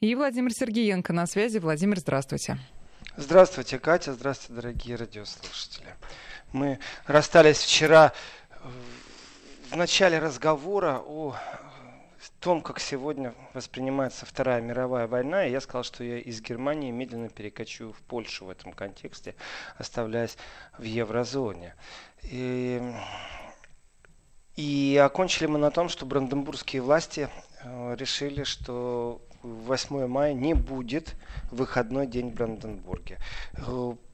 И Владимир Сергеенко на связи. Владимир, здравствуйте. Здравствуйте, Катя. Здравствуйте, дорогие радиослушатели. Мы расстались вчера в начале разговора о том, как сегодня воспринимается Вторая мировая война, и я сказал, что я из Германии медленно перекочу в Польшу в этом контексте, оставляясь в еврозоне. И, и окончили мы на том, что бранденбургские власти э, решили, что 8 мая не будет выходной день в Бранденбурге.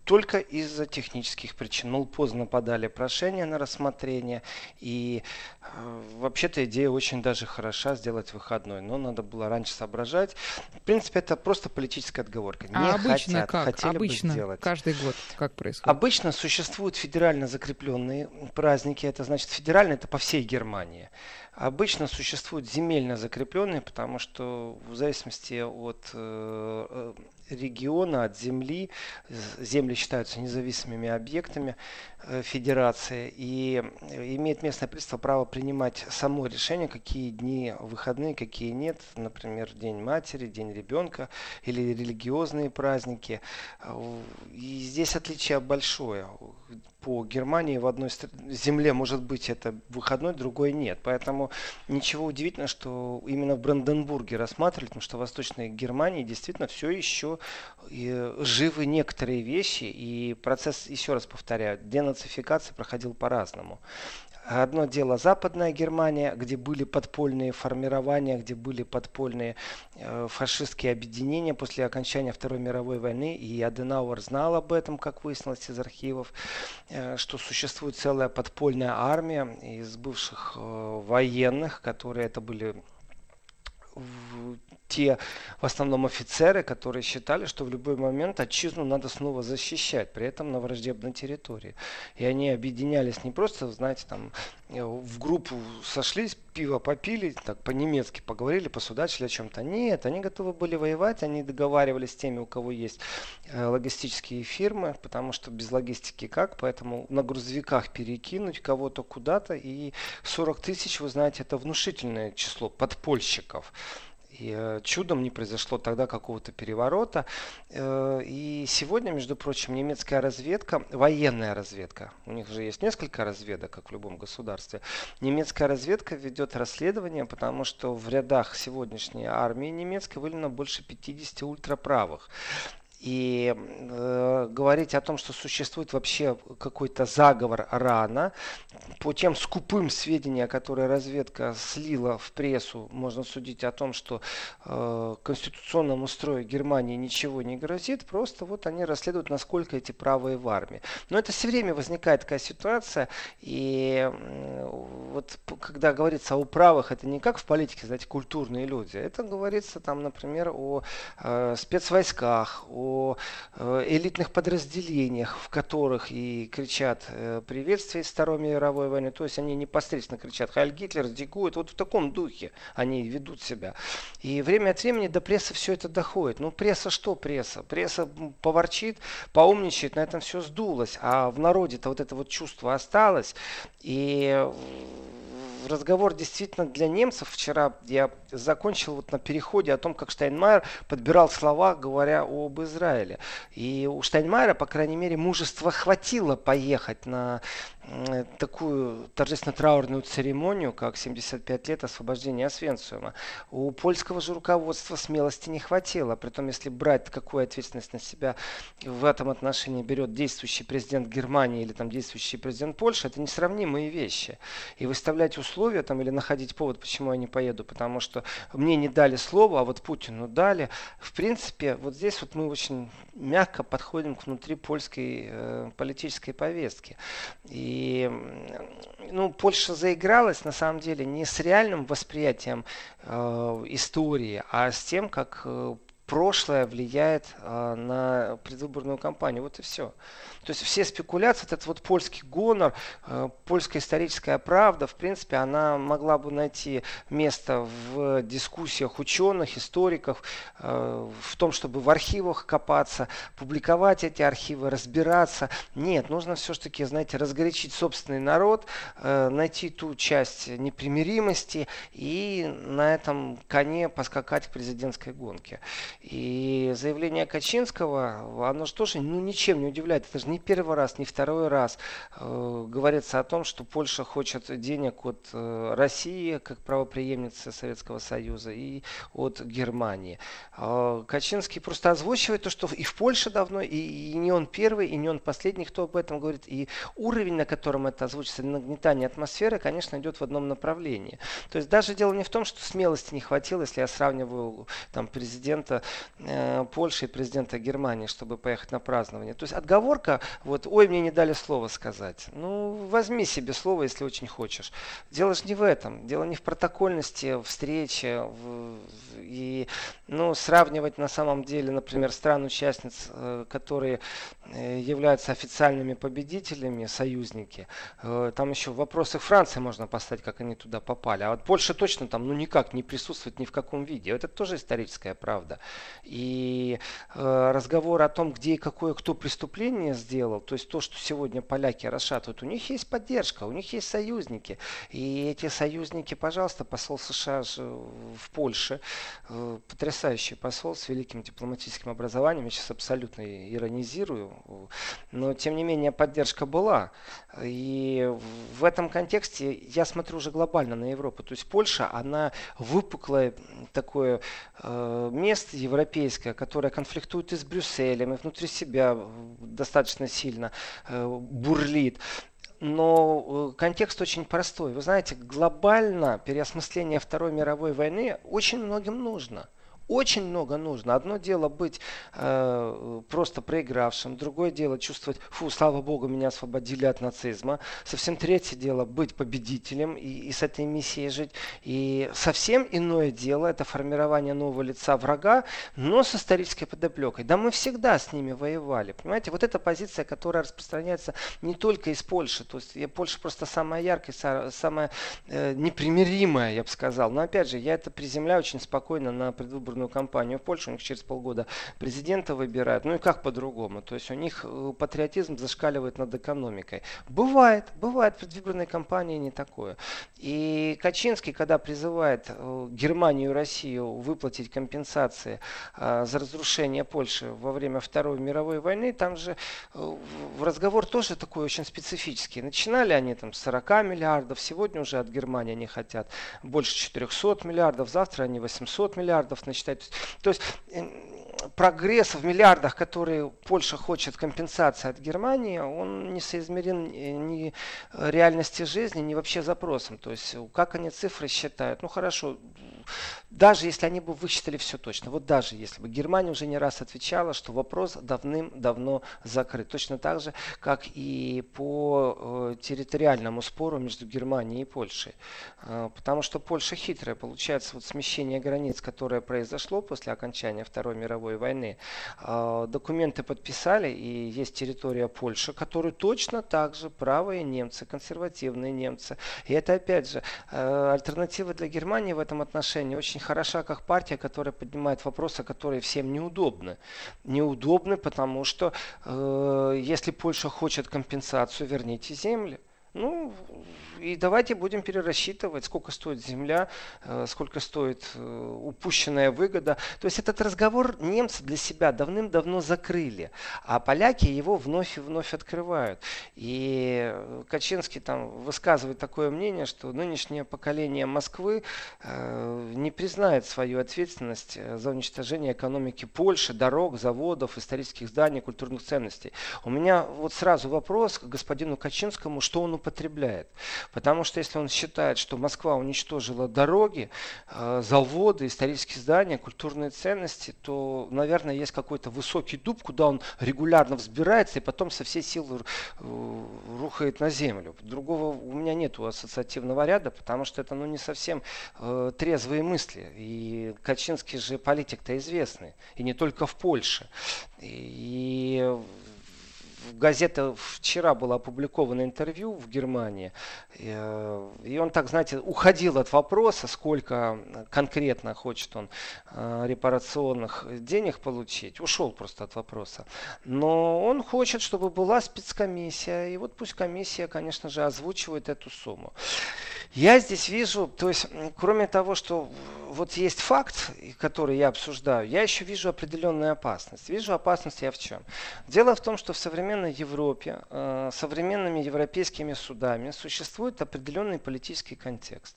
Только из-за технических причин. Мол, поздно подали прошение на рассмотрение. И э, вообще-то идея очень даже хороша сделать выходной. Но надо было раньше соображать. В принципе, это просто политическая отговорка. Не а обычно хотят, как? хотели обычно бы сделать. каждый год как происходит? Обычно существуют федерально закрепленные праздники. Это значит федерально, это по всей Германии. Обычно существуют земельно закрепленные, потому что в зависимости от э, э региона, от земли. Земли считаются независимыми объектами федерации. И имеет местное правительство право принимать само решение, какие дни выходные, какие нет. Например, День матери, День ребенка или религиозные праздники. И здесь отличие большое по Германии в одной земле может быть это выходной, другой нет. Поэтому ничего удивительного, что именно в Бранденбурге рассматривали, потому что в Восточной Германии действительно все еще живы некоторые вещи, и процесс, еще раз повторяю, денацификации проходил по-разному. Одно дело Западная Германия, где были подпольные формирования, где были подпольные э, фашистские объединения после окончания Второй мировой войны. И Аденауэр знал об этом, как выяснилось из архивов, э, что существует целая подпольная армия из бывших э, военных, которые это были те в основном офицеры, которые считали, что в любой момент отчизну надо снова защищать, при этом на враждебной территории. И они объединялись не просто, знаете, там э, в группу сошлись, пиво попили, так по-немецки поговорили, посудачили о чем-то. Нет, они готовы были воевать, они договаривались с теми, у кого есть э, логистические фирмы, потому что без логистики как, поэтому на грузовиках перекинуть кого-то куда-то, и 40 тысяч, вы знаете, это внушительное число подпольщиков. И э, чудом не произошло тогда какого-то переворота. Э, и сегодня, между прочим, немецкая разведка, военная разведка, у них же есть несколько разведок, как в любом государстве, немецкая разведка ведет расследование, потому что в рядах сегодняшней армии немецкой вылено больше 50 ультраправых. И э, говорить о том, что существует вообще какой-то заговор рано, по тем скупым сведениям, которые разведка слила в прессу, можно судить о том, что э, конституционному строю Германии ничего не грозит, просто вот они расследуют, насколько эти правые в армии. Но это все время возникает такая ситуация, и э, вот когда говорится о правых, это не как в политике, знаете, культурные люди, это говорится там, например, о э, спецвойсках, о э, элитных подразделениях, в которых и кричат э, приветствие из Второй мировой войны. То есть они непосредственно кричат «Хайль Гитлер», дикуют. Вот в таком духе они ведут себя. И время от времени до прессы все это доходит. Ну, пресса что пресса? Пресса поворчит, поумничает, на этом все сдулось. А в народе-то вот это вот чувство осталось. И разговор действительно для немцев. Вчера я закончил вот на переходе о том, как Штайнмайер подбирал слова, говоря об Израиле. И у Штайнмайера, по крайней мере, мужества хватило поехать на такую торжественно-траурную церемонию, как 75 лет освобождения Освенциума. У польского же руководства смелости не хватило. Притом, если брать, какую ответственность на себя в этом отношении берет действующий президент Германии или там действующий президент Польши, это несравнимые вещи. И выставлять условия там или находить повод, почему я не поеду, потому что мне не дали слово, а вот Путину дали. В принципе, вот здесь вот мы очень мягко подходим к внутри польской э, политической повестки. И и ну, Польша заигралась на самом деле не с реальным восприятием э, истории, а с тем, как э, прошлое влияет а, на предвыборную кампанию. Вот и все. То есть все спекуляции, этот вот польский гонор, э, польская историческая правда, в принципе, она могла бы найти место в дискуссиях ученых, историков, э, в том, чтобы в архивах копаться, публиковать эти архивы, разбираться. Нет, нужно все-таки, знаете, разгорячить собственный народ, э, найти ту часть непримиримости и на этом коне поскакать к президентской гонке. И заявление Качинского, оно же тоже ну, ничем не удивляет. Это же не первый раз, не второй раз э, говорится о том, что Польша хочет денег от э, России, как правоприемницы Советского Союза, и от Германии. Э, Качинский просто озвучивает то, что и в Польше давно, и, и не он первый, и не он последний, кто об этом говорит. И уровень, на котором это озвучится, нагнетание атмосферы, конечно, идет в одном направлении. То есть даже дело не в том, что смелости не хватило, если я сравниваю там, президента Польши и президента Германии, чтобы поехать на празднование. То есть отговорка вот, ой, мне не дали слово сказать. Ну, возьми себе слово, если очень хочешь. Дело же не в этом. Дело не в протокольности встречи. В, и, ну, сравнивать на самом деле, например, стран-участниц, э, которые э, являются официальными победителями, союзники. Э, там еще в вопросах Франции можно поставить, как они туда попали. А вот Польша точно там, ну, никак не присутствует ни в каком виде. Это тоже историческая правда. И разговор о том, где и какое кто преступление сделал, то есть то, что сегодня поляки расшатывают, у них есть поддержка, у них есть союзники. И эти союзники, пожалуйста, посол США же в Польше, э, потрясающий посол с великим дипломатическим образованием, я сейчас абсолютно иронизирую, но тем не менее поддержка была. И в этом контексте я смотрю уже глобально на Европу. То есть Польша, она выпуклое такое э, место европейское, которое конфликтует и с Брюсселем, и внутри себя достаточно сильно э, бурлит. Но э, контекст очень простой. Вы знаете, глобально переосмысление Второй мировой войны очень многим нужно – очень много нужно. Одно дело быть э, просто проигравшим, другое дело чувствовать, фу, слава богу, меня освободили от нацизма. Совсем третье дело быть победителем и, и с этой миссией жить. И совсем иное дело это формирование нового лица врага, но с исторической подоплекой. Да мы всегда с ними воевали. Понимаете, вот эта позиция, которая распространяется не только из Польши. То есть Польша просто самая яркая, самая э, непримиримая, я бы сказал. Но опять же, я это приземляю очень спокойно на предвыборную предвыборную кампанию в Польше, у них через полгода президента выбирают. Ну и как по-другому? То есть у них э, патриотизм зашкаливает над экономикой. Бывает, бывает предвыборной кампании не такое. И Качинский, когда призывает э, Германию и Россию выплатить компенсации э, за разрушение Польши во время Второй мировой войны, там же разговор тоже такой очень специфический. Начинали они там с 40 миллиардов, сегодня уже от Германии они хотят больше 400 миллиардов, завтра они 800 миллиардов начинают считать. То есть прогресс в миллиардах, который Польша хочет компенсации от Германии, он не соизмерен ни реальности жизни, ни вообще запросом. То есть как они цифры считают? Ну хорошо, даже если они бы высчитали все точно, вот даже если бы Германия уже не раз отвечала, что вопрос давным-давно закрыт. Точно так же, как и по э, территориальному спору между Германией и Польшей. Э, потому что Польша хитрая. Получается, вот смещение границ, которое произошло после окончания Второй мировой войны, э, документы подписали, и есть территория Польши, которую точно так же правые немцы, консервативные немцы. И это, опять же, альтернатива для Германии в этом отношении очень хороша как партия, которая поднимает вопросы, которые всем неудобны. Неудобны, потому что э, если Польша хочет компенсацию, верните земли. Ну, и давайте будем перерасчитывать, сколько стоит земля, э, сколько стоит э, упущенная выгода. То есть этот разговор немцы для себя давным-давно закрыли, а поляки его вновь и вновь открывают. И Качинский там высказывает такое мнение, что нынешнее поколение Москвы э, не признает свою ответственность за уничтожение экономики Польши, дорог, заводов, исторических зданий, культурных ценностей. У меня вот сразу вопрос к господину Качинскому, что он злоупотребляет. Потому что если он считает, что Москва уничтожила дороги, э, заводы, исторические здания, культурные ценности, то, наверное, есть какой-то высокий дуб, куда он регулярно взбирается и потом со всей силы э, рухает на землю. Другого у меня нет ассоциативного ряда, потому что это ну, не совсем э, трезвые мысли. И Качинский же политик-то известный, и не только в Польше. И в газете вчера было опубликовано интервью в Германии, э, и он так, знаете, уходил от вопроса, сколько конкретно хочет он э, репарационных денег получить, ушел просто от вопроса. Но он хочет, чтобы была спецкомиссия, и вот пусть комиссия, конечно же, озвучивает эту сумму. Я здесь вижу, то есть, кроме того, что вот есть факт, который я обсуждаю, я еще вижу определенную опасность. Вижу опасность я в чем? Дело в том, что в современной Европе, э, современными европейскими судами существует определенный политический контекст.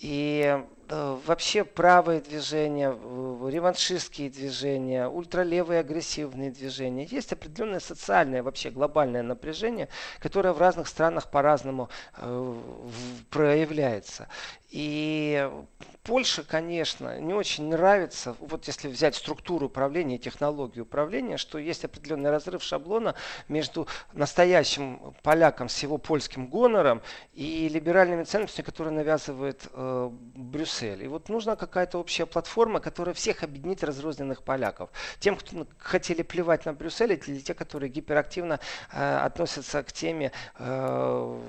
И вообще правые движения, реваншистские движения, ультралевые агрессивные движения. Есть определенное социальное, вообще глобальное напряжение, которое в разных странах по-разному э, проявляется. И Польше, конечно, не очень нравится, вот если взять структуру управления, технологию управления, что есть определенный разрыв шаблона между настоящим поляком с его польским гонором и либеральными ценностями, которые навязывает э, Брюссель. И вот нужна какая-то общая платформа, которая всех объединит разрозненных поляков. Тем, кто хотели плевать на Брюссель, или те, которые гиперактивно э, относятся к теме э,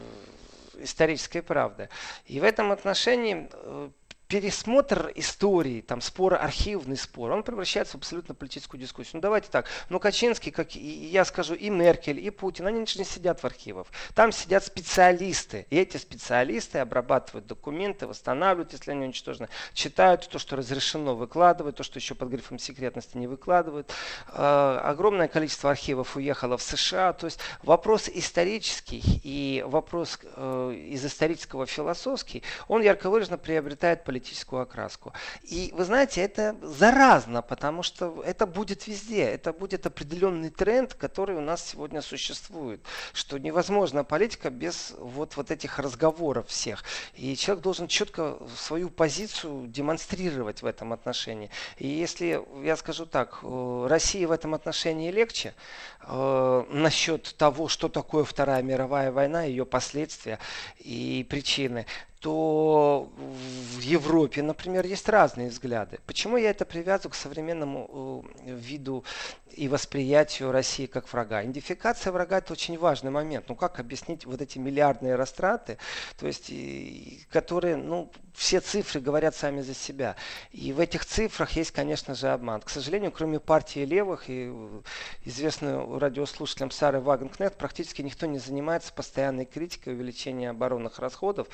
исторической правды. И в этом отношении э, пересмотр истории, там спор, архивный спор, он превращается в абсолютно политическую дискуссию. Ну давайте так, ну Качинский, как и, я скажу, и Меркель, и Путин, они не сидят в архивах. Там сидят специалисты, и эти специалисты обрабатывают документы, восстанавливают, если они уничтожены, читают то, что разрешено, выкладывают, то, что еще под грифом секретности не выкладывают. Э, огромное количество архивов уехало в США, то есть вопрос исторический и вопрос э, из исторического философский, он ярко выраженно приобретает политическую политическую окраску. И вы знаете, это заразно, потому что это будет везде. Это будет определенный тренд, который у нас сегодня существует. Что невозможно политика без вот, вот этих разговоров всех. И человек должен четко свою позицию демонстрировать в этом отношении. И если я скажу так, э, России в этом отношении легче э, насчет того, что такое Вторая мировая война, ее последствия и причины, то в Европе, например, есть разные взгляды. Почему я это привязываю к современному э, виду и восприятию России как врага. Идентификация врага это очень важный момент. Ну как объяснить вот эти миллиардные растраты, то есть, которые, ну, все цифры говорят сами за себя. И в этих цифрах есть, конечно же, обман. К сожалению, кроме партии левых и известной радиослушателям Сары Вагенкнет, практически никто не занимается постоянной критикой увеличения оборонных расходов,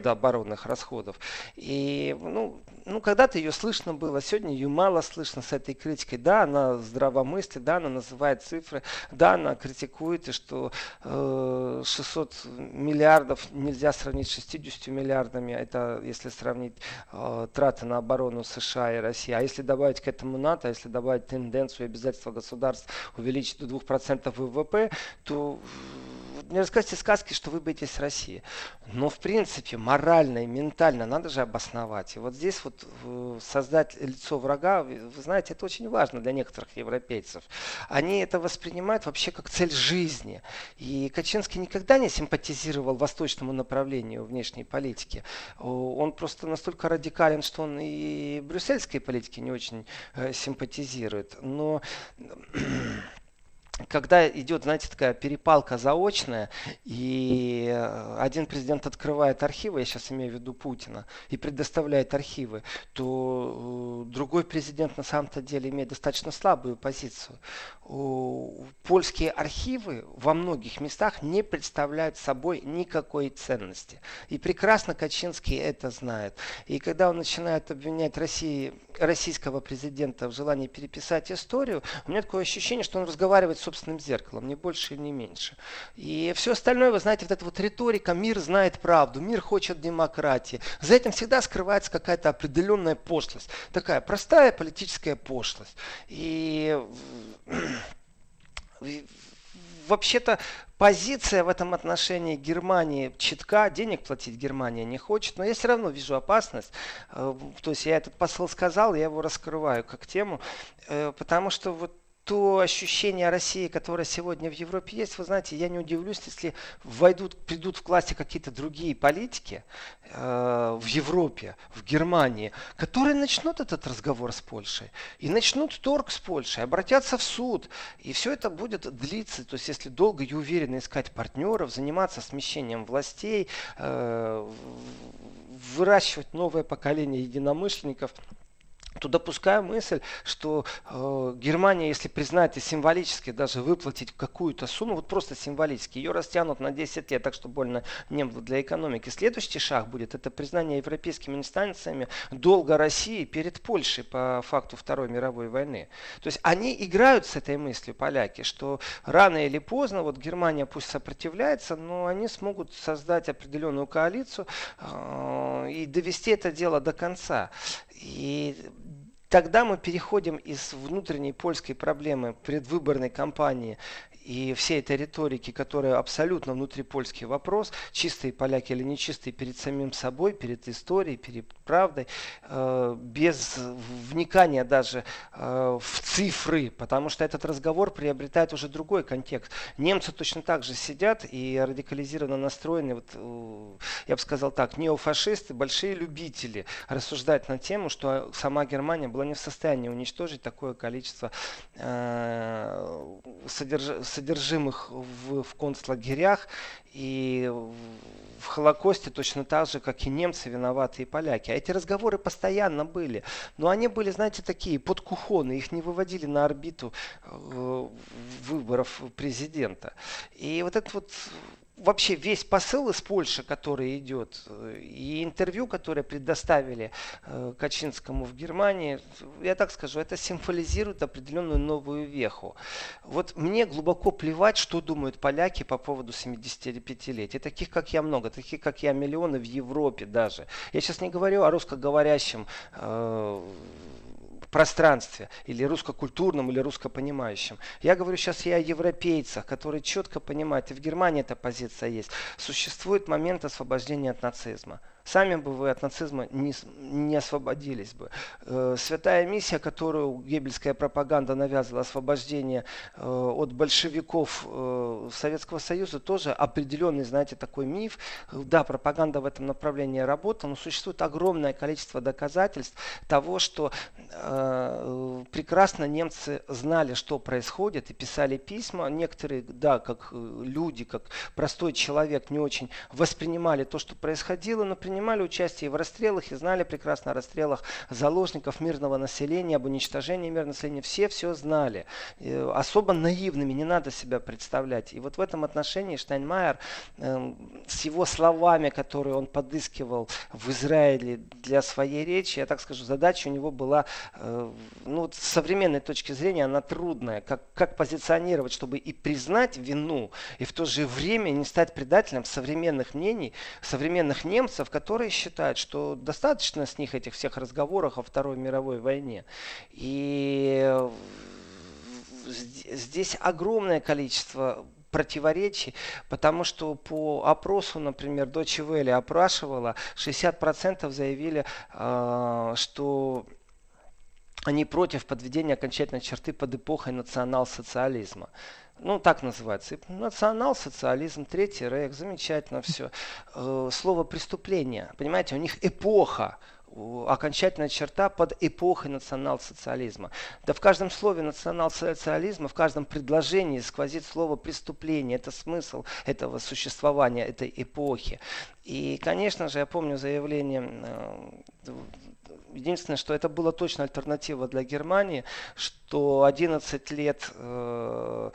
псевдооборонных расходов. И, ну, ну, когда-то ее слышно было, сегодня ее мало слышно с этой критикой. Да, она здравомыслит, да, она называет цифры, да, она критикует, и что э, 600 миллиардов нельзя сравнить с 60 миллиардами, это если сравнить э, траты на оборону США и России. А если добавить к этому НАТО, если добавить тенденцию и обязательства государств увеличить до 2% ВВП, то не рассказывайте сказки, что вы боитесь России. Но в принципе морально и ментально надо же обосновать. И вот здесь вот э, создать лицо врага, вы знаете, это очень важно для некоторых европейцев. Они это воспринимают вообще как цель жизни. И Качинский никогда не симпатизировал восточному направлению внешней политики. Он просто настолько радикален, что он и брюссельской политике не очень э, симпатизирует. Но когда идет, знаете, такая перепалка заочная, и э, один президент открывает архивы, я сейчас имею в виду Путина, и предоставляет архивы, то э, другой президент на самом-то деле имеет достаточно слабую позицию. Польские архивы во многих местах не представляют собой никакой ценности. И прекрасно Качинский это знает. И когда он начинает обвинять России, российского президента в желании переписать историю, у меня такое ощущение, что он разговаривает с собственным зеркалом, не больше и не меньше. И все остальное, вы знаете, вот эта вот риторика, мир знает правду, мир хочет демократии. За этим всегда скрывается какая-то определенная пошлость. Такая простая политическая пошлость. И вообще-то позиция в этом отношении Германии читка, денег платить Германия не хочет, но я все равно вижу опасность. Э, то есть я этот посыл сказал, я его раскрываю как тему, э, потому что вот то ощущение России, которое сегодня в Европе есть, вы знаете, я не удивлюсь, если войдут, придут в классе какие-то другие политики э, в Европе, в Германии, которые начнут этот разговор с Польшей и начнут торг с Польшей, обратятся в суд, и все это будет длиться. То есть, если долго и уверенно искать партнеров, заниматься смещением властей, э, выращивать новое поколение единомышленников – то допускаю мысль, что э, Германия, если признать и символически даже выплатить какую-то сумму, вот просто символически, ее растянут на 10 лет, так что больно не было для экономики. Следующий шаг будет, это признание европейскими инстанциями долга России перед Польшей по факту Второй мировой войны. То есть они играют с этой мыслью, поляки, что рано или поздно, вот Германия пусть сопротивляется, но они смогут создать определенную коалицию э, и довести это дело до конца. И тогда мы переходим из внутренней польской проблемы предвыборной кампании и всей этой риторики, которая абсолютно внутрипольский вопрос, чистые поляки или нечистые перед самим собой, перед историей, перед правдой, э, без вникания даже э, в цифры, потому что этот разговор приобретает уже другой контекст. Немцы точно так же сидят и радикализированно настроены, вот, э, я бы сказал так, неофашисты, большие любители рассуждать на тему, что сама Германия была не в состоянии уничтожить такое количество э, содерж содержимых в, в концлагерях и в Холокосте точно так же, как и немцы, виноваты и поляки. А эти разговоры постоянно были. Но они были, знаете, такие подкухоны. Их не выводили на орбиту э, выборов президента. И вот этот вот вообще весь посыл из Польши, который идет, и интервью, которое предоставили э, Качинскому в Германии, я так скажу, это символизирует определенную новую веху. Вот мне глубоко плевать, что думают поляки по поводу 75-летия. Таких, как я, много. Таких, как я, миллионы в Европе даже. Я сейчас не говорю о русскоговорящем э, пространстве, или русско-культурном, или русско-понимающем. Я говорю сейчас и о европейцах, которые четко понимают, и в Германии эта позиция есть. Существует момент освобождения от нацизма. Сами бы вы от нацизма не, не освободились бы. Э, святая миссия, которую гебельская пропаганда навязывала, освобождение э, от большевиков э, Советского Союза, тоже определенный, знаете, такой миф. Да, пропаганда в этом направлении работала, но существует огромное количество доказательств того, что прекрасно немцы знали, что происходит, и писали письма. Некоторые, да, как люди, как простой человек, не очень воспринимали то, что происходило, но принимали участие в расстрелах и знали прекрасно о расстрелах заложников мирного населения, об уничтожении мирного населения. Все все знали. И особо наивными не надо себя представлять. И вот в этом отношении Штайнмайер э, с его словами, которые он подыскивал в Израиле для своей речи, я так скажу, задача у него была, э, ну, с современной точки зрения, она трудная. Как, как позиционировать, чтобы и признать вину, и в то же время не стать предателем современных мнений, современных немцев, которые считают, что достаточно с них этих всех разговоров о Второй мировой войне. И здесь огромное количество противоречий, потому что по опросу, например, Deutsche Welle опрашивала, 60% заявили, а, что они против подведения окончательной черты под эпохой национал-социализма. Ну так называется, национал-социализм, третий рейх, замечательно все. Э, слово преступление, понимаете, у них эпоха, окончательная черта под эпохой национал-социализма. Да в каждом слове национал-социализма, в каждом предложении сквозит слово преступление. Это смысл этого существования, этой эпохи. И, конечно же, я помню заявление э, Единственное, что это была точно альтернатива для Германии, что 11 лет э,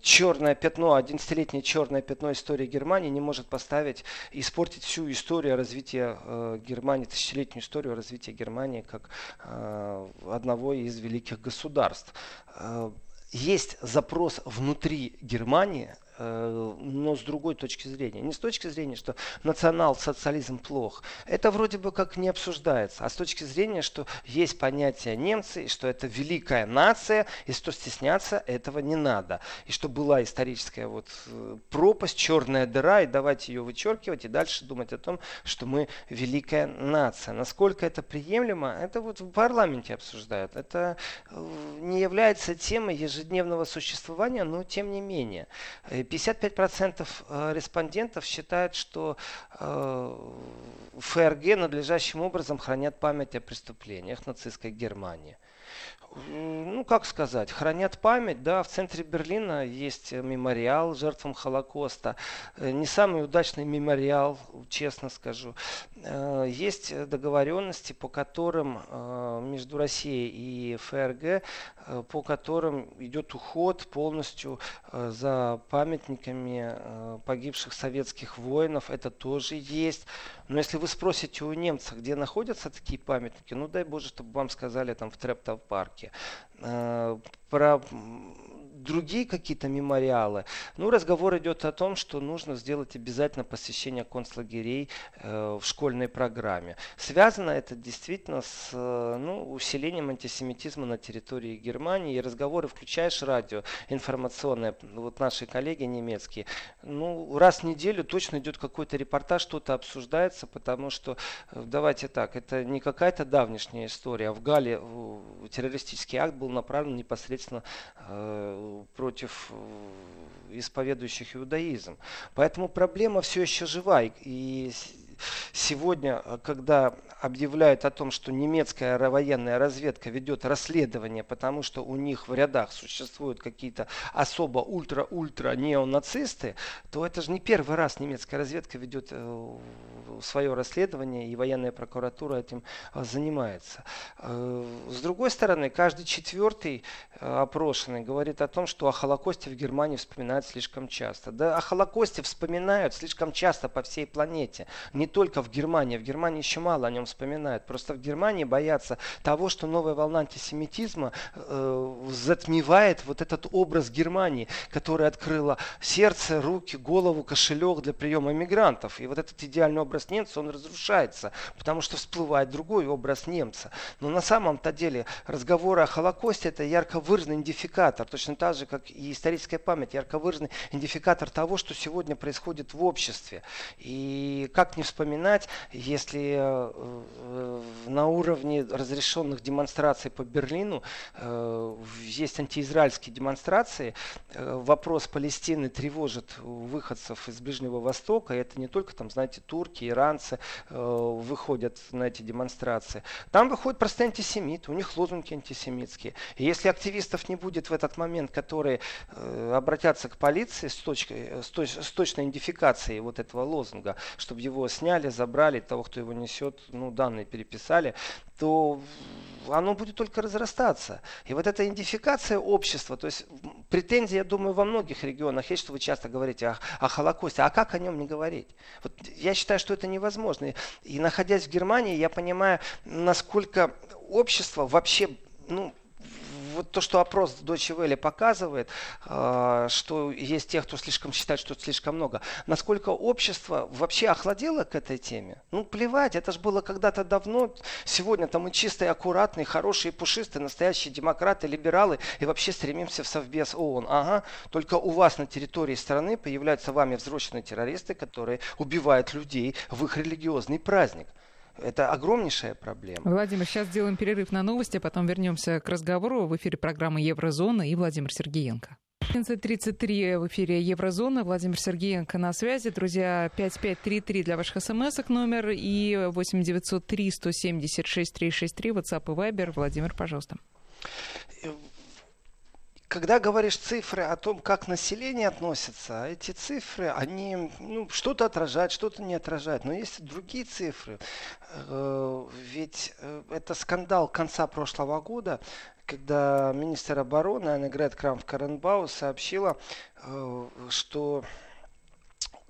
черное пятно, 11-летнее черное пятно истории Германии не может поставить испортить всю историю развития э, Германии, тысячелетнюю историю развития Германии как э, одного из великих государств. Э, есть запрос внутри Германии э, но с другой точки зрения. Не с точки зрения, что национал-социализм плох. Это вроде бы как не обсуждается. А с точки зрения, что есть понятие немцы, и что это великая нация, и что стесняться этого не надо. И что была историческая вот э, пропасть, черная дыра, и давайте ее вычеркивать, и дальше думать о том, что мы великая нация. Насколько это приемлемо, это вот в парламенте обсуждают. Это э, не является темой ежедневного существования, но тем не менее. 55% э, респондентов считают, что ФРГ надлежащим образом хранят память о преступлениях нацистской Германии ну, как сказать, хранят память, да, в центре Берлина есть мемориал жертвам Холокоста, э, не самый удачный мемориал, честно скажу. Э, есть договоренности, по которым э, между Россией и ФРГ, по которым идет уход полностью за памятниками погибших советских воинов, это тоже есть. Но если вы спросите у немцев, где находятся такие памятники, ну дай Боже, чтобы вам сказали там в Трептов парке. Э, про другие какие-то мемориалы. Ну, разговор идет о том, что нужно сделать обязательно посещение концлагерей э, в школьной программе. Связано это действительно с э, ну, усилением антисемитизма на территории Германии. И разговоры, включаешь радио информационное, вот наши коллеги немецкие, ну, раз в неделю точно идет какой-то репортаж, что-то обсуждается, потому что, э, давайте так, это не какая-то давнешняя история. В Гале террористический акт был направлен непосредственно э, против э, исповедующих иудаизм. Поэтому проблема все еще жива. И сегодня, э, когда объявляют о том, что немецкая военная разведка ведет расследование, потому что у них в рядах существуют какие-то особо ультра-ультра неонацисты, то это же не первый раз немецкая разведка ведет э, свое расследование, и военная прокуратура этим э, занимается. С другой стороны, каждый четвертый опрошенный говорит о том, что о Холокосте в Германии вспоминают слишком часто. Да, о Холокосте вспоминают слишком часто по всей планете. Не не только в Германии. В Германии еще мало о нем вспоминают. Просто в Германии боятся того, что новая волна антисемитизма э, затмевает вот этот образ Германии, которая открыла сердце, руки, голову, кошелек для приема мигрантов. И вот этот идеальный образ немца, он разрушается, потому что всплывает другой образ немца. Но на самом-то деле разговоры о Холокосте это ярко выраженный идентификатор, точно так же, как и историческая память, ярко выраженный идентификатор того, что сегодня происходит в обществе. И как не вспоминать, если э, э, на уровне разрешенных демонстраций по Берлину э, есть антиизраильские демонстрации, вопрос Палестины тревожит выходцев из Ближнего Востока, и это не только там, знаете, турки, иранцы выходят на эти демонстрации. Там выходят простые антисемиты, у них лозунги антисемитские. И если активистов не будет в этот момент, которые обратятся к полиции с, точкой, с, точ, с точной идентификацией вот этого лозунга, чтобы его снять, сняли, забрали того, кто его несет, ну, данные переписали, то оно будет только разрастаться. И вот эта идентификация общества, то есть претензии, я думаю, во многих регионах есть, что вы часто говорите о, о Холокосте. А как о нем не говорить? Вот я считаю, что это невозможно. И, и находясь в Германии, я понимаю, насколько общество вообще ну, вот то, что опрос Deutsche Welle показывает, а, что есть те, кто слишком считает, что это слишком много. Насколько общество вообще охладело к этой теме? Ну, плевать, это же было когда-то давно. Сегодня там мы чистые, аккуратные, хорошие, пушистые, настоящие демократы, либералы, и вообще стремимся в Совбез ООН. Ага, только у вас на территории страны появляются вами взросленные террористы, которые убивают людей в их религиозный праздник. Это огромнейшая проблема. Владимир, сейчас сделаем перерыв на новости, а потом вернемся к разговору. В эфире программы «Еврозона» и Владимир Сергеенко. 11.33 в эфире Еврозона. Владимир Сергеенко на связи. Друзья, 5533 для ваших смс номер и 8903 176 363 WhatsApp и Viber. Владимир, пожалуйста когда говоришь цифры о том, как население относится, эти цифры, они ну, что-то отражают, что-то не отражают. Но есть другие цифры. Э, ведь э, это скандал конца прошлого года, когда министр обороны Аннегрет Крамф-Каренбау сообщила, э, что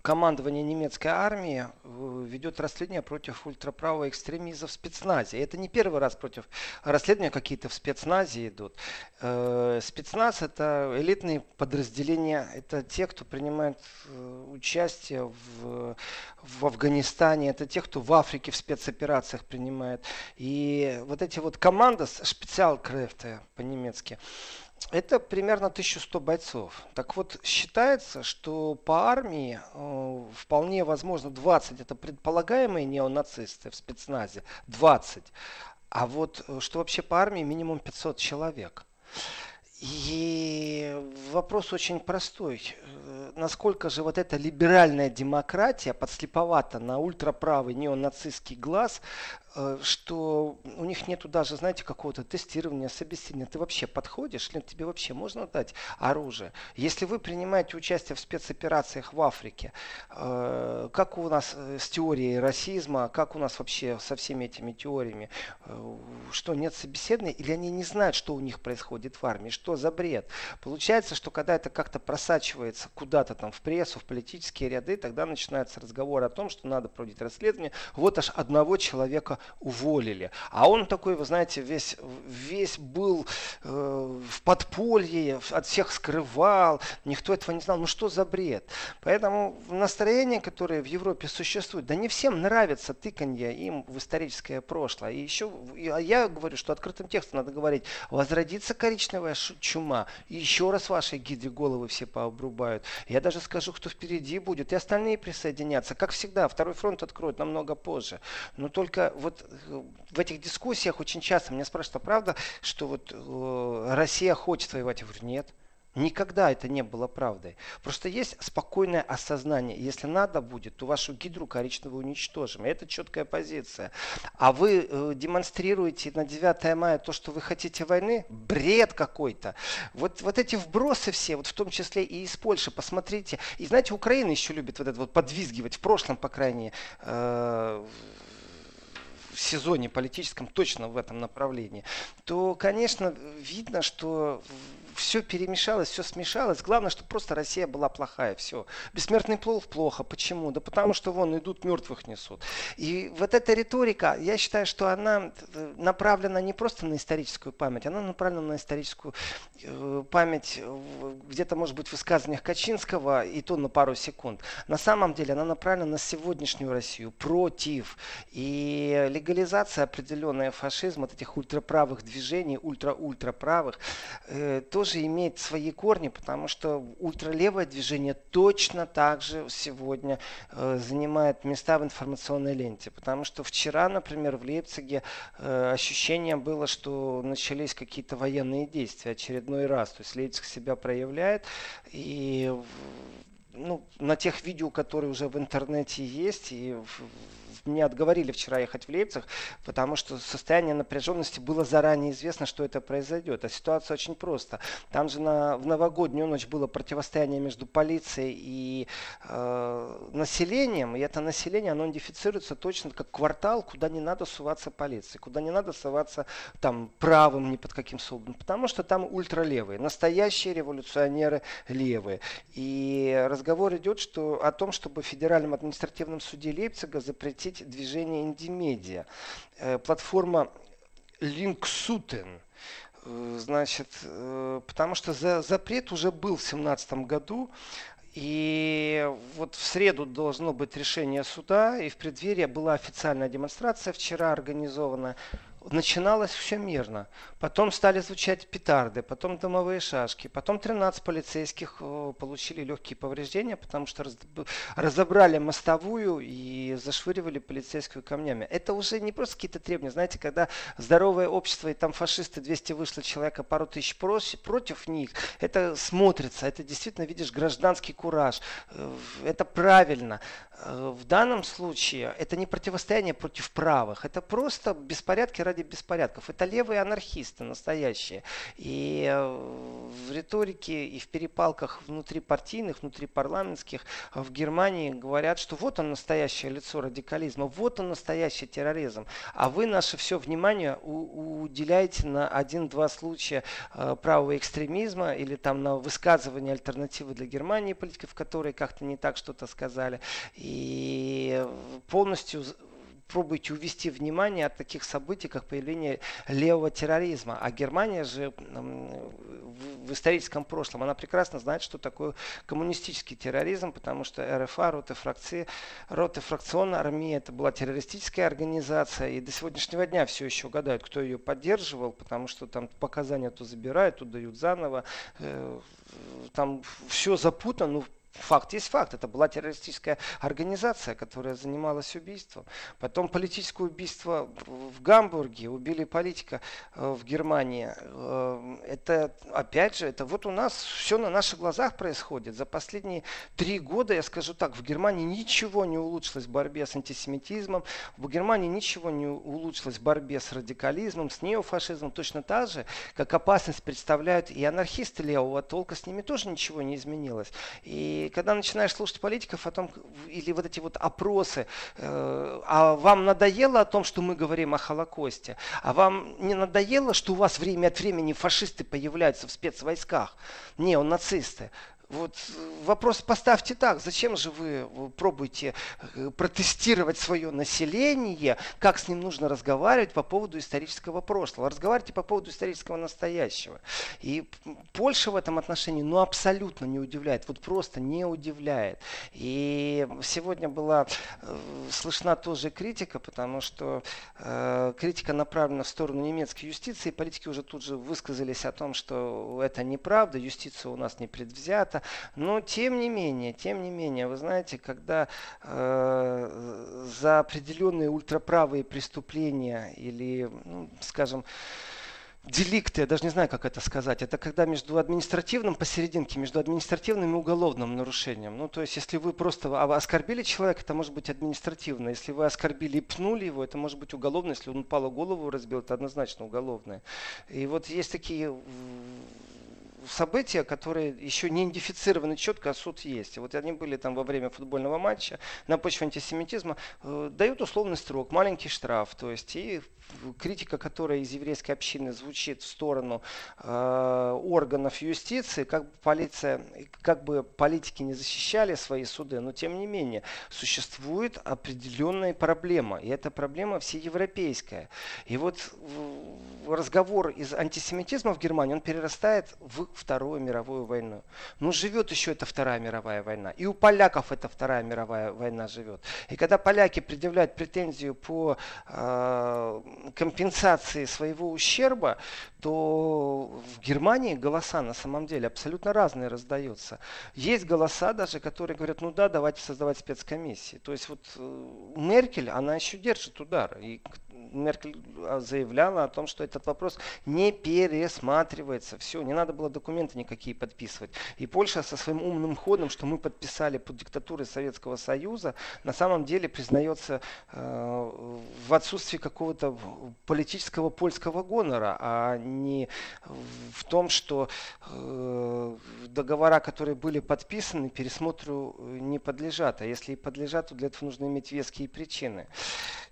командование немецкой армии э, ведет расследование против ультраправого экстремизма в спецназе. Это не первый раз против расследования какие-то в спецназе идут. Э, спецназ это элитные подразделения, это те, кто принимает э, участие в, в Афганистане, это те, кто в Африке в спецоперациях принимает. И вот эти вот команды, специалкрефты по-немецки, это примерно 1100 бойцов. Так вот, считается, что по армии э, вполне возможно 20 это предполагаемые неонацисты в спецназе, 20. А вот э, что вообще по армии минимум 500 человек. И вопрос очень простой. Э, насколько же вот эта либеральная демократия подслеповата на ультраправый неонацистский глаз что у них нету даже, знаете, какого-то тестирования, собеседования. Ты вообще подходишь, или тебе вообще можно дать оружие? Если вы принимаете участие в спецоперациях в Африке, э, как у нас э, с теорией расизма, как у нас вообще со всеми этими теориями, что нет собеседования, или они не знают, что у них происходит в армии, что за бред? Получается, что когда это как-то просачивается куда-то там в прессу, в политические ряды, тогда начинается разговор о том, что надо проводить расследование. Вот аж одного человека уволили. А он такой, вы знаете, весь, весь был э, в подполье, от всех скрывал, никто этого не знал. Ну что за бред? Поэтому настроение, которое в Европе существует, да не всем нравится тыканье им в историческое прошлое. И еще, а я говорю, что открытым текстом надо говорить, возродится коричневая чума, и еще раз ваши гиды головы все пообрубают. Я даже скажу, кто впереди будет, и остальные присоединятся. Как всегда, второй фронт откроют намного позже. Но только вот вот э, в этих дискуссиях очень часто меня спрашивают, а правда, что вот э, Россия хочет воевать? Я говорю, нет. Никогда это не было правдой. Просто есть спокойное осознание. Если надо будет, то вашу гидру коричневую уничтожим. Это четкая позиция. А вы э, демонстрируете на 9 мая то, что вы хотите войны? Бред какой-то. Вот, вот эти вбросы все, вот в том числе и из Польши, посмотрите. И знаете, Украина еще любит вот это вот подвизгивать, в прошлом, по крайней мере, э, в сезоне политическом точно в этом направлении, то, конечно, видно, что все перемешалось, все смешалось. Главное, что просто Россия была плохая. Все. Бессмертный плов плохо. Почему? Да потому что вон идут, мертвых несут. И вот эта риторика, я считаю, что она э, направлена не просто на историческую память, она направлена на историческую э, память где-то, может быть, в высказываниях Качинского, и то на пару секунд. На самом деле она направлена на сегодняшнюю Россию, против. И легализация определенная фашизма, вот этих ультраправых движений, ультра-ультраправых, э, то тоже имеет свои корни, потому что ультралевое движение точно так же сегодня э, занимает места в информационной ленте. Потому что вчера, например, в Лейпциге э, ощущение было, что начались какие-то военные действия очередной раз. То есть Лейпциг себя проявляет и ну, на тех видео, которые уже в интернете есть, и мне отговорили вчера ехать в Лейпциг, потому что состояние напряженности было заранее известно, что это произойдет. А ситуация очень проста. Там же на, в новогоднюю ночь было противостояние между полицией и э, населением, и это население, оно идентифицируется точно как квартал, куда не надо суваться полиции, куда не надо суваться там правым ни под каким соусом, потому что там ультралевые, настоящие революционеры левые. И разговор идет что, о том, чтобы в Федеральном административном суде Лейпцига запретить запустить движение Индимедиа. Э, платформа Linksuten. Э, значит, э, потому что за, запрет уже был в 2017 году, и вот в среду должно быть решение суда, и в преддверии была официальная демонстрация вчера организована начиналось все мирно. Потом стали звучать петарды, потом дымовые шашки, потом 13 полицейских получили легкие повреждения, потому что разобрали мостовую и зашвыривали полицейскую камнями. Это уже не просто какие-то требования. Знаете, когда здоровое общество и там фашисты 200 вышло человека, пару тысяч против них, это смотрится, это действительно видишь гражданский кураж. Э, это правильно. Э, в данном случае это не противостояние против правых, это просто беспорядки ради ради беспорядков. Это левые анархисты настоящие. И э, в риторике и в перепалках внутрипартийных, внутрипарламентских в Германии говорят, что вот он настоящее лицо радикализма, вот он настоящий терроризм. А вы наше все внимание уделяете на один-два случая э, правого экстремизма или там на высказывание альтернативы для Германии политиков, которые как-то не так что-то сказали. И полностью пробуете увести внимание от таких событий, как появление левого терроризма. А Германия же в историческом прошлом, она прекрасно знает, что такое коммунистический терроризм, потому что РФА, роты фракции, роты фракционная армия, это была террористическая организация, и до сегодняшнего дня все еще гадают, кто ее поддерживал, потому что там показания то забирают, то дают заново, э, там все запутано, ну, Факт есть факт. Это была террористическая организация, которая занималась убийством. Потом политическое убийство в Гамбурге. Убили политика э, в Германии. Э, это, опять же, это вот у нас все на наших глазах происходит. За последние три года, я скажу так, в Германии ничего не улучшилось в борьбе с антисемитизмом. В Германии ничего не улучшилось в борьбе с радикализмом, с неофашизмом. Точно так же, как опасность представляют и анархисты левого толка. С ними тоже ничего не изменилось. И и когда начинаешь слушать политиков о том, или вот эти вот опросы, э, а вам надоело о том, что мы говорим о Холокосте, а вам не надоело, что у вас время от времени фашисты появляются в спецвойсках? Не, он нацисты. Вот вопрос поставьте так, зачем же вы пробуете э, протестировать свое население, как с ним нужно разговаривать по поводу исторического прошлого. Разговаривайте по поводу исторического настоящего. И Польша в этом отношении ну, абсолютно не удивляет, вот просто не удивляет. И сегодня была э, слышна тоже критика, потому что э, критика направлена в сторону немецкой юстиции, политики уже тут же высказались о том, что это неправда, юстиция у нас не предвзята. Но тем не менее, тем не менее, вы знаете, когда э, за определенные ультраправые преступления или, ну, скажем, деликты, я даже не знаю, как это сказать, это когда между административным посерединке, между административным и уголовным нарушением. Ну, то есть, если вы просто оскорбили человека, это может быть административно. Если вы оскорбили и пнули его, это может быть уголовно. Если он упал голову разбил, это однозначно уголовное. И вот есть такие события, которые еще не идентифицированы четко, а суд есть. Вот они были там во время футбольного матча на почве антисемитизма, э, дают условный срок, маленький штраф, то есть и критика, которая из еврейской общины звучит в сторону э, органов юстиции, как бы полиция, как бы политики не защищали свои суды, но тем не менее существует определенная проблема, и эта проблема всеевропейская. И вот разговор из антисемитизма в Германии, он перерастает в Вторую мировую войну. Ну, живет еще эта Вторая мировая война. И у поляков эта Вторая мировая война живет. И когда поляки предъявляют претензию по э, компенсации своего ущерба, то в Германии голоса на самом деле абсолютно разные раздаются. Есть голоса даже, которые говорят, ну да, давайте создавать спецкомиссии. То есть вот э, Меркель, она еще держит удар. И Меркель а, заявляла о том, что этот вопрос не пересматривается. Все, не надо было документы никакие подписывать. И Польша со своим умным ходом, что мы подписали под диктатурой Советского Союза, на самом деле признается э, в отсутствии какого-то политического польского гонора, а не в том, что э, договора, которые были подписаны, пересмотру не подлежат. А если и подлежат, то для этого нужно иметь веские причины.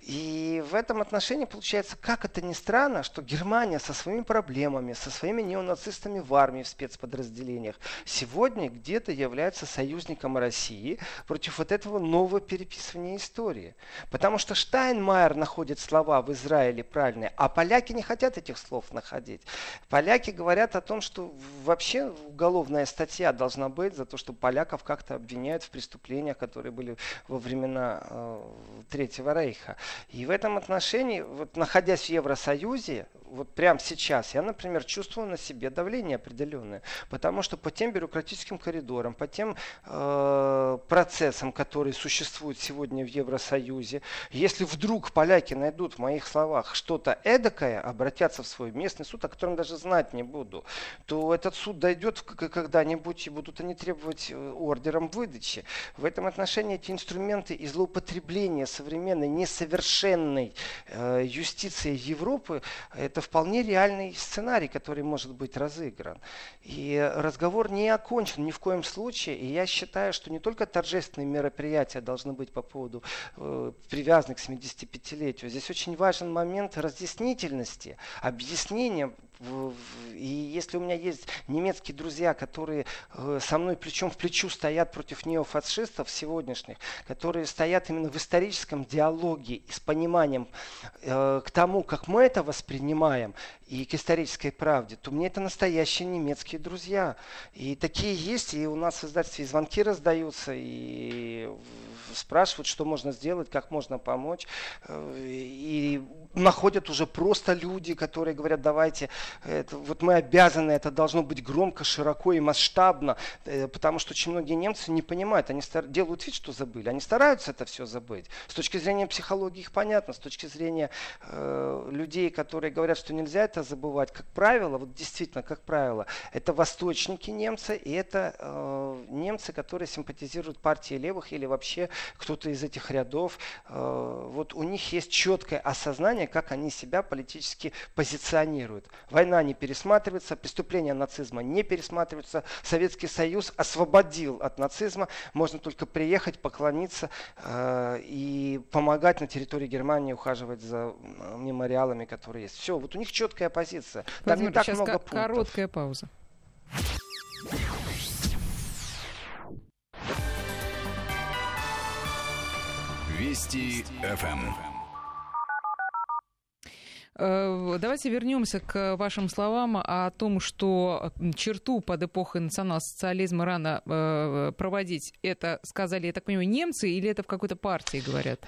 И в этом отношении получается, как это ни странно, что Германия со своими проблемами, со своими неонацистами в армии, в спецподразделениях, сегодня где-то является союзником России против вот этого нового переписывания истории. Потому что Штайнмайер находит слова в Израиле правильные, а поляки не хотят этих слов находить. Поляки говорят о том, что вообще уголовная статья должна быть за то, что поляков как-то обвиняют в преступлениях, которые были во времена э, Третьего Рейха. И в этом отношении, вот находясь в Евросоюзе, вот прямо сейчас, я, например, чувствую на себе давление определенное, потому что по тем бюрократическим коридорам, по тем э, процессам, которые существуют сегодня в Евросоюзе, если вдруг поляки найдут в моих словах что-то эдакое, обратятся в свой местный суд, о котором даже знать не буду, то этот суд дойдет когда-нибудь и будут они требовать э, ордером выдачи. В этом отношении эти инструменты и злоупотребления современной, несовершенной э, э, юстицией Европы, это вполне реальный сценарий, который может быть разыгран. И разговор не окончен ни в коем случае. И я считаю, что не только торжественные мероприятия должны быть по поводу э, привязанных к 75-летию. Здесь очень важен момент разъяснительности, объяснения и если у меня есть немецкие друзья, которые э, со мной плечом в плечу стоят против неофашистов сегодняшних, которые стоят именно в историческом диалоге и с пониманием э, к тому, как мы это воспринимаем, и к исторической правде, то мне это настоящие немецкие друзья. И такие есть, и у нас в издательстве звонки раздаются, и спрашивают, что можно сделать, как можно помочь. Э, и находят уже просто люди, которые говорят, давайте, это, вот мы обязаны, это должно быть громко, широко и масштабно, э, потому что очень многие немцы не понимают, они стар... делают вид, что забыли, они стараются это все забыть. С точки зрения психологии их понятно, с точки зрения э, людей, которые говорят, что нельзя это забывать, как правило, вот действительно, как правило, это восточники немцы, и это э, немцы, которые симпатизируют партии левых или вообще кто-то из этих рядов, э, вот у них есть четкое осознание, как они себя политически позиционируют. Война не пересматривается, преступления нацизма не пересматриваются, Советский Союз освободил от нацизма, можно только приехать, поклониться э, и помогать на территории Германии ухаживать за мемориалами, которые есть. Все, вот у них четкая позиция. Там Владимир, не так много пунктов. короткая пауза. Вести ФМ. Э, Давайте вернемся к вашим словам о том, что черту под эпохой национал-социализма рано э, проводить. Это сказали, я так понимаю, немцы или это в какой-то партии говорят?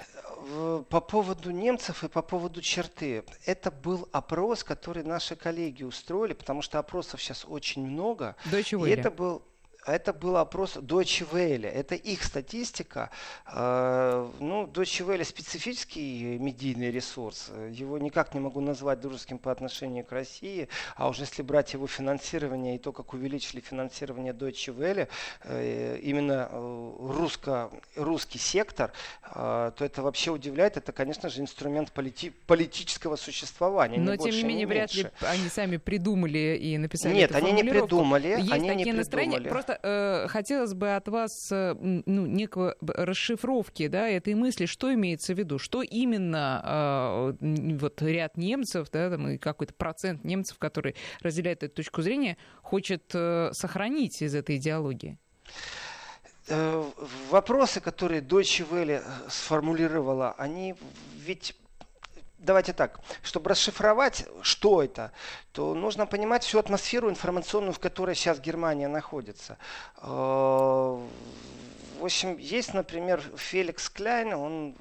В- По поводу немцев и по поводу черты. Это был опрос, который наши коллеги устроили, потому что опросов сейчас очень много. Deutsche И Welle. это был это был опрос Deutsche Welle. Это их статистика. Э, Ну, Deutsche Welle специфический медийный ресурс. Его никак не могу назвать дружеским по отношению к России. А уже если брать его финансирование и то, как увеличили финансирование Deutsche Welle, э, именно э, русско, русский сектор, э, то это вообще удивляет. Это, конечно же, инструмент полити- политического существования. ни Но, тем больше, не менее, вряд ли они сами придумали и написали Нет, они не придумали. Есть они такие не настроения. придумали. Э, хотелось бы от вас э, ну, некого расшифровки да, этой мысли, что имеется в виду, что именно э, н- вот ряд немцев, да, там, и какой-то процент немцев, который разделяет эту точку зрения, хочет э, сохранить из этой идеологии. Э, Вопросы, которые Deutsche Welle э, сформулировала, они ведь Давайте так, чтобы расшифровать, что это, то нужно понимать всю атмосферу информационную, в которой сейчас Германия находится. Э, В общем, есть, например, Феликс Кляйн, он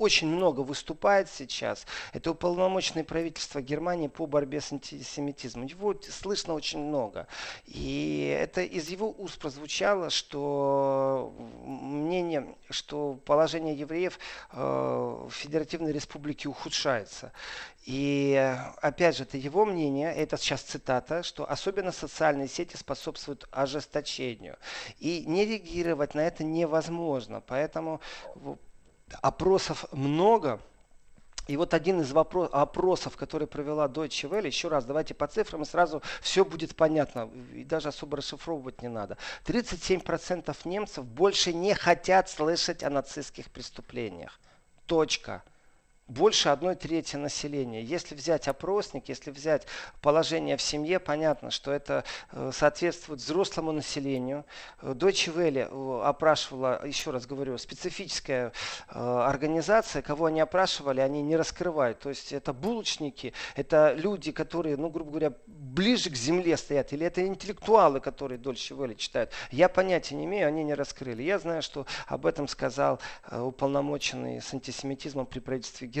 очень много выступает сейчас. Это уполномоченное правительство Германии по борьбе с антисемитизмом. Его слышно очень много. И это из его уст прозвучало, что мнение, что положение евреев э, в Федеративной Республике ухудшается. И э, опять же, это его мнение, это сейчас цитата, что особенно социальные сети способствуют ожесточению. И не реагировать на это невозможно. Поэтому опросов много. И вот один из вопро- опросов, который провела Deutsche Welle, еще раз, давайте по цифрам, и сразу все будет понятно, и даже особо расшифровывать не надо. 37% немцев больше не хотят слышать о нацистских преступлениях. Точка больше одной трети населения. Если взять опросник, если взять положение в семье, понятно, что это э, соответствует взрослому населению. Э, Deutsche Welle э, опрашивала, еще раз говорю, специфическая э, организация, кого они опрашивали, они не раскрывают. То есть это булочники, это люди, которые, ну, грубо говоря, ближе к земле стоят, или это интеллектуалы, которые Deutsche Welle читают. Я понятия не имею, они не раскрыли. Я знаю, что об этом сказал э, уполномоченный с антисемитизмом при правительстве Германии.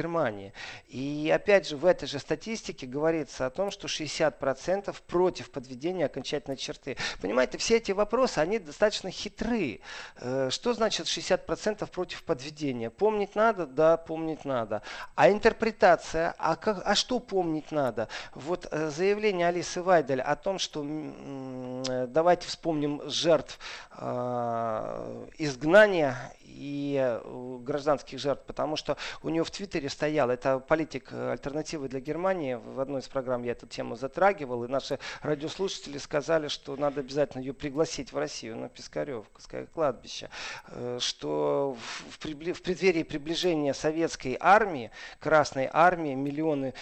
И опять же, в этой же статистике говорится о том, что 60% против подведения окончательной черты. Понимаете, все эти вопросы, они достаточно хитры. Э, Что значит 60% против подведения? Помнить надо? Да, помнить надо. А интерпретация? А, как, а что помнить надо? Вот э, заявление Алисы Вайдель о том, что м, давайте вспомним жертв э, изгнания и э, гражданских жертв, потому что у нее в Твиттере стоял, это политик э, альтернативы для Германии, в одной из программ я эту тему затрагивал, и наши радиослушатели сказали, что надо обязательно ее пригласить в Россию, на Пискаревское кладбище, э, что в, преддверии приближения советской армии, Красной армии, миллионы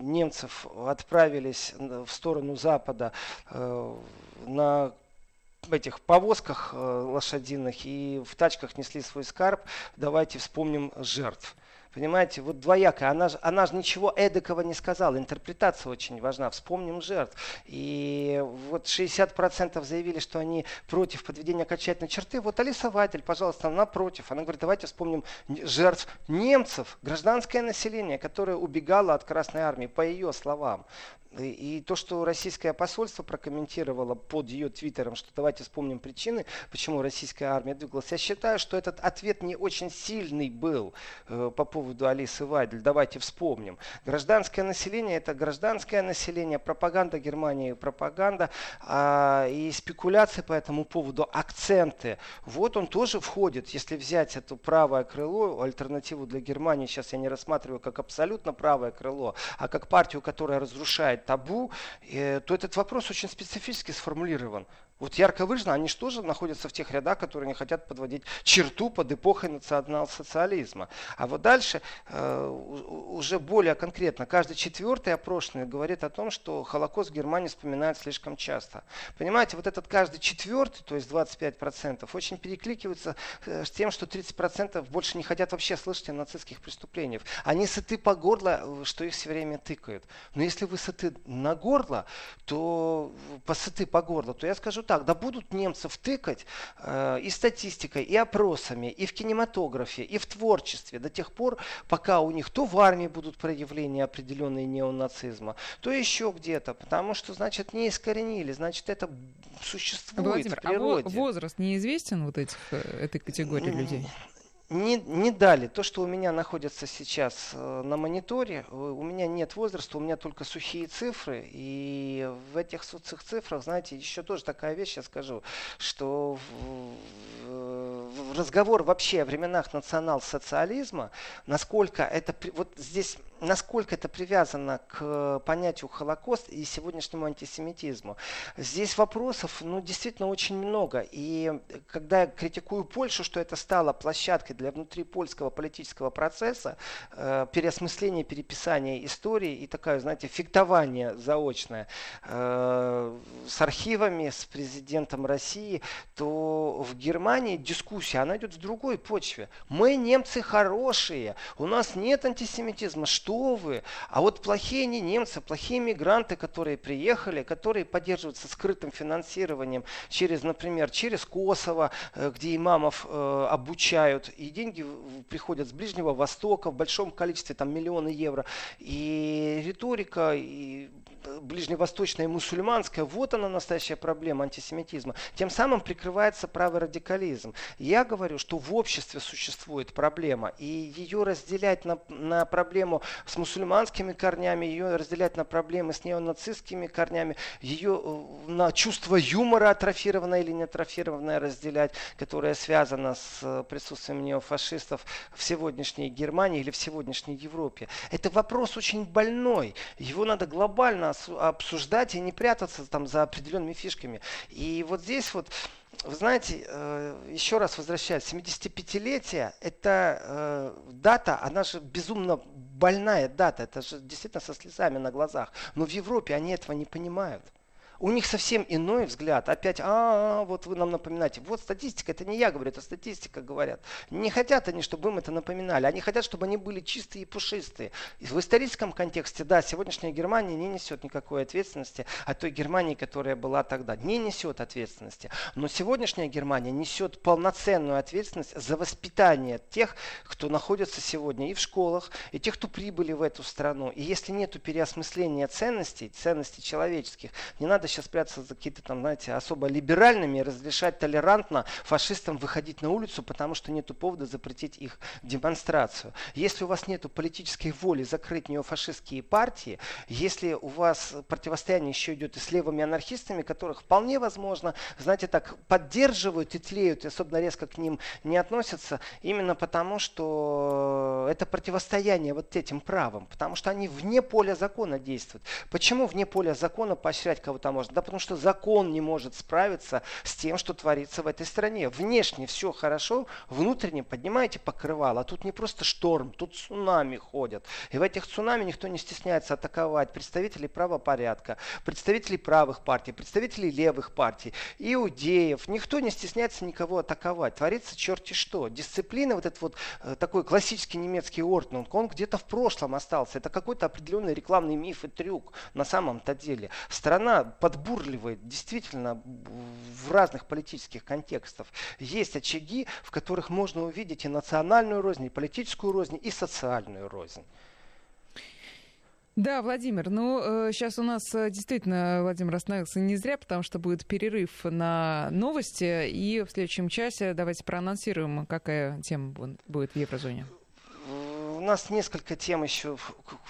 немцев отправились в сторону Запада на этих повозках э, лошадиных и в тачках несли свой скарб. Давайте вспомним жертв. Понимаете, вот двоякая. Она, она же ничего эдакого не сказала. Интерпретация очень важна. Вспомним жертв. И вот 60% заявили, что они против подведения окончательной черты. Вот Алиса Ватель, пожалуйста, она против. Она говорит, давайте вспомним жертв немцев, гражданское население, которое убегало от Красной Армии, по ее словам. И то, что российское посольство прокомментировало под ее твиттером, что давайте вспомним причины, почему российская армия двигалась, я считаю, что этот ответ не очень сильный был э, по поводу Алисы Вайдель. Давайте вспомним. Гражданское население это гражданское население, пропаганда Германии, пропаганда а, и спекуляции по этому поводу, акценты. Вот он тоже входит, если взять это правое крыло, альтернативу для Германии, сейчас я не рассматриваю как абсолютно правое крыло, а как партию, которая разрушает табу, э, то этот вопрос очень специфически сформулирован. Вот ярко выражено, они же тоже находятся в тех рядах, которые не хотят подводить черту под эпохой национал-социализма. А вот дальше э, уже более конкретно. Каждый четвертый опрошенный говорит о том, что Холокост в Германии вспоминают слишком часто. Понимаете, вот этот каждый четвертый, то есть 25%, очень перекликивается э, с тем, что 30% больше не хотят вообще слышать о нацистских преступлениях. Они сыты по горло, э, что их все время тыкают. Но если вы сыты на горло, то посыты по горло, то я скажу так, так, да будут немцев тыкать э, и статистикой, и опросами, и в кинематографе, и в творчестве до тех пор, пока у них то в армии будут проявления определенные неонацизма, то еще где-то, потому что, значит, не искоренили, значит, это существует Владимир, в природе. А возраст неизвестен вот этих, э, этой категории людей? Не, не дали. То, что у меня находится сейчас э, на мониторе, э, у меня нет возраста, у меня только сухие цифры. И в этих сухих цифрах, знаете, еще тоже такая вещь, я скажу, что в, в разговор вообще о временах национал-социализма, насколько это, вот здесь насколько это привязано к понятию Холокост и сегодняшнему антисемитизму. Здесь вопросов, ну, действительно очень много. И когда я критикую Польшу, что это стало площадкой для внутрипольского политического процесса, э, переосмысления, переписания истории и такое, знаете, фиктование заочное э, с архивами, с президентом России, то в Германии дискуссия, она идет в другой почве. Мы немцы хорошие, у нас нет антисемитизма. Что что вы? А вот плохие не немцы, плохие мигранты, которые приехали, которые поддерживаются скрытым финансированием через, например, через Косово, э, где имамов э, обучают, и деньги приходят с Ближнего Востока в большом количестве, там миллионы евро, и риторика, и ближневосточная и мусульманская, вот она настоящая проблема антисемитизма. Тем самым прикрывается правый радикализм. Я говорю, что в обществе существует проблема, и ее разделять на, на проблему с мусульманскими корнями, ее разделять на проблемы с неонацистскими корнями, ее э, на чувство юмора атрофированное или не атрофированное разделять, которое связано с э, присутствием неофашистов в сегодняшней Германии или в сегодняшней Европе. Это вопрос очень больной. Его надо глобально обсуждать и не прятаться там за определенными фишками. И вот здесь вот вы знаете, э, еще раз возвращаясь, 75-летие, это э, дата, она же безумно больная дата, это же действительно со слезами на глазах. Но в Европе они этого не понимают у них совсем иной взгляд. Опять, а, вот вы нам напоминаете. Вот статистика, это не я говорю, это статистика говорят. Не хотят они, чтобы им это напоминали. Они хотят, чтобы они были чистые и пушистые. И в историческом контексте, да, сегодняшняя Германия не несет никакой ответственности от той Германии, которая была тогда. Не несет ответственности. Но сегодняшняя Германия несет полноценную ответственность за воспитание тех, кто находится сегодня и в школах, и тех, кто прибыли в эту страну. И если нет переосмысления ценностей, ценностей человеческих, не надо сейчас прятаться за какие-то там, знаете, особо либеральными и разрешать толерантно фашистам выходить на улицу, потому что нету повода запретить их демонстрацию. Если у вас нету политической воли закрыть неофашистские партии, если у вас противостояние еще идет и с левыми анархистами, которых вполне возможно, знаете, так поддерживают и тлеют, и особенно резко к ним не относятся, именно потому, что это противостояние вот этим правам, потому что они вне поля закона действуют. Почему вне поля закона поощрять кого-то можно? Да потому что закон не может справиться с тем, что творится в этой стране. Внешне все хорошо, внутренне поднимаете покрывало, а тут не просто шторм, тут цунами ходят. И в этих цунами никто не стесняется атаковать представителей правопорядка, представителей правых партий, представителей левых партий, иудеев. Никто не стесняется никого атаковать. Творится черти что. Дисциплина, вот этот вот э, такой классический немецкий орден, он где-то в прошлом остался. Это какой-то определенный рекламный миф и трюк на самом-то деле. Страна подбурливает действительно в разных политических контекстах. Есть очаги, в которых можно увидеть и национальную рознь, и политическую рознь, и социальную рознь. Да, Владимир, ну, сейчас э, у нас э, действительно Владимир остановился не зря, потому что будет перерыв на новости, и в следующем часе давайте проанонсируем, какая тема будет в Еврозоне нас несколько тем еще.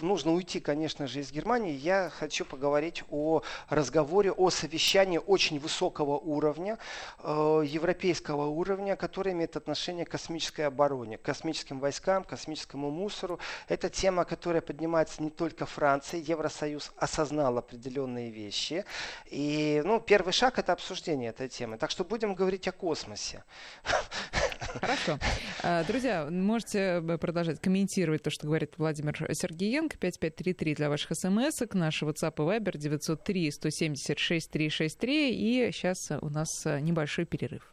Нужно уйти, конечно же, из Германии. Я хочу поговорить о разговоре, о совещании очень высокого уровня, э, европейского уровня, который имеет отношение к космической обороне, к космическим войскам, к космическому мусору. Это тема, которая поднимается не только Францией. Евросоюз осознал определенные вещи. И ну, первый шаг это обсуждение этой темы. Так что будем говорить о космосе. Хорошо. А, друзья, можете э, продолжать комментировать то, что говорит Владимир Сергеенко. 5533 для ваших смс -ок. Наш WhatsApp и Viber 903 176 363. И сейчас у нас э, небольшой перерыв.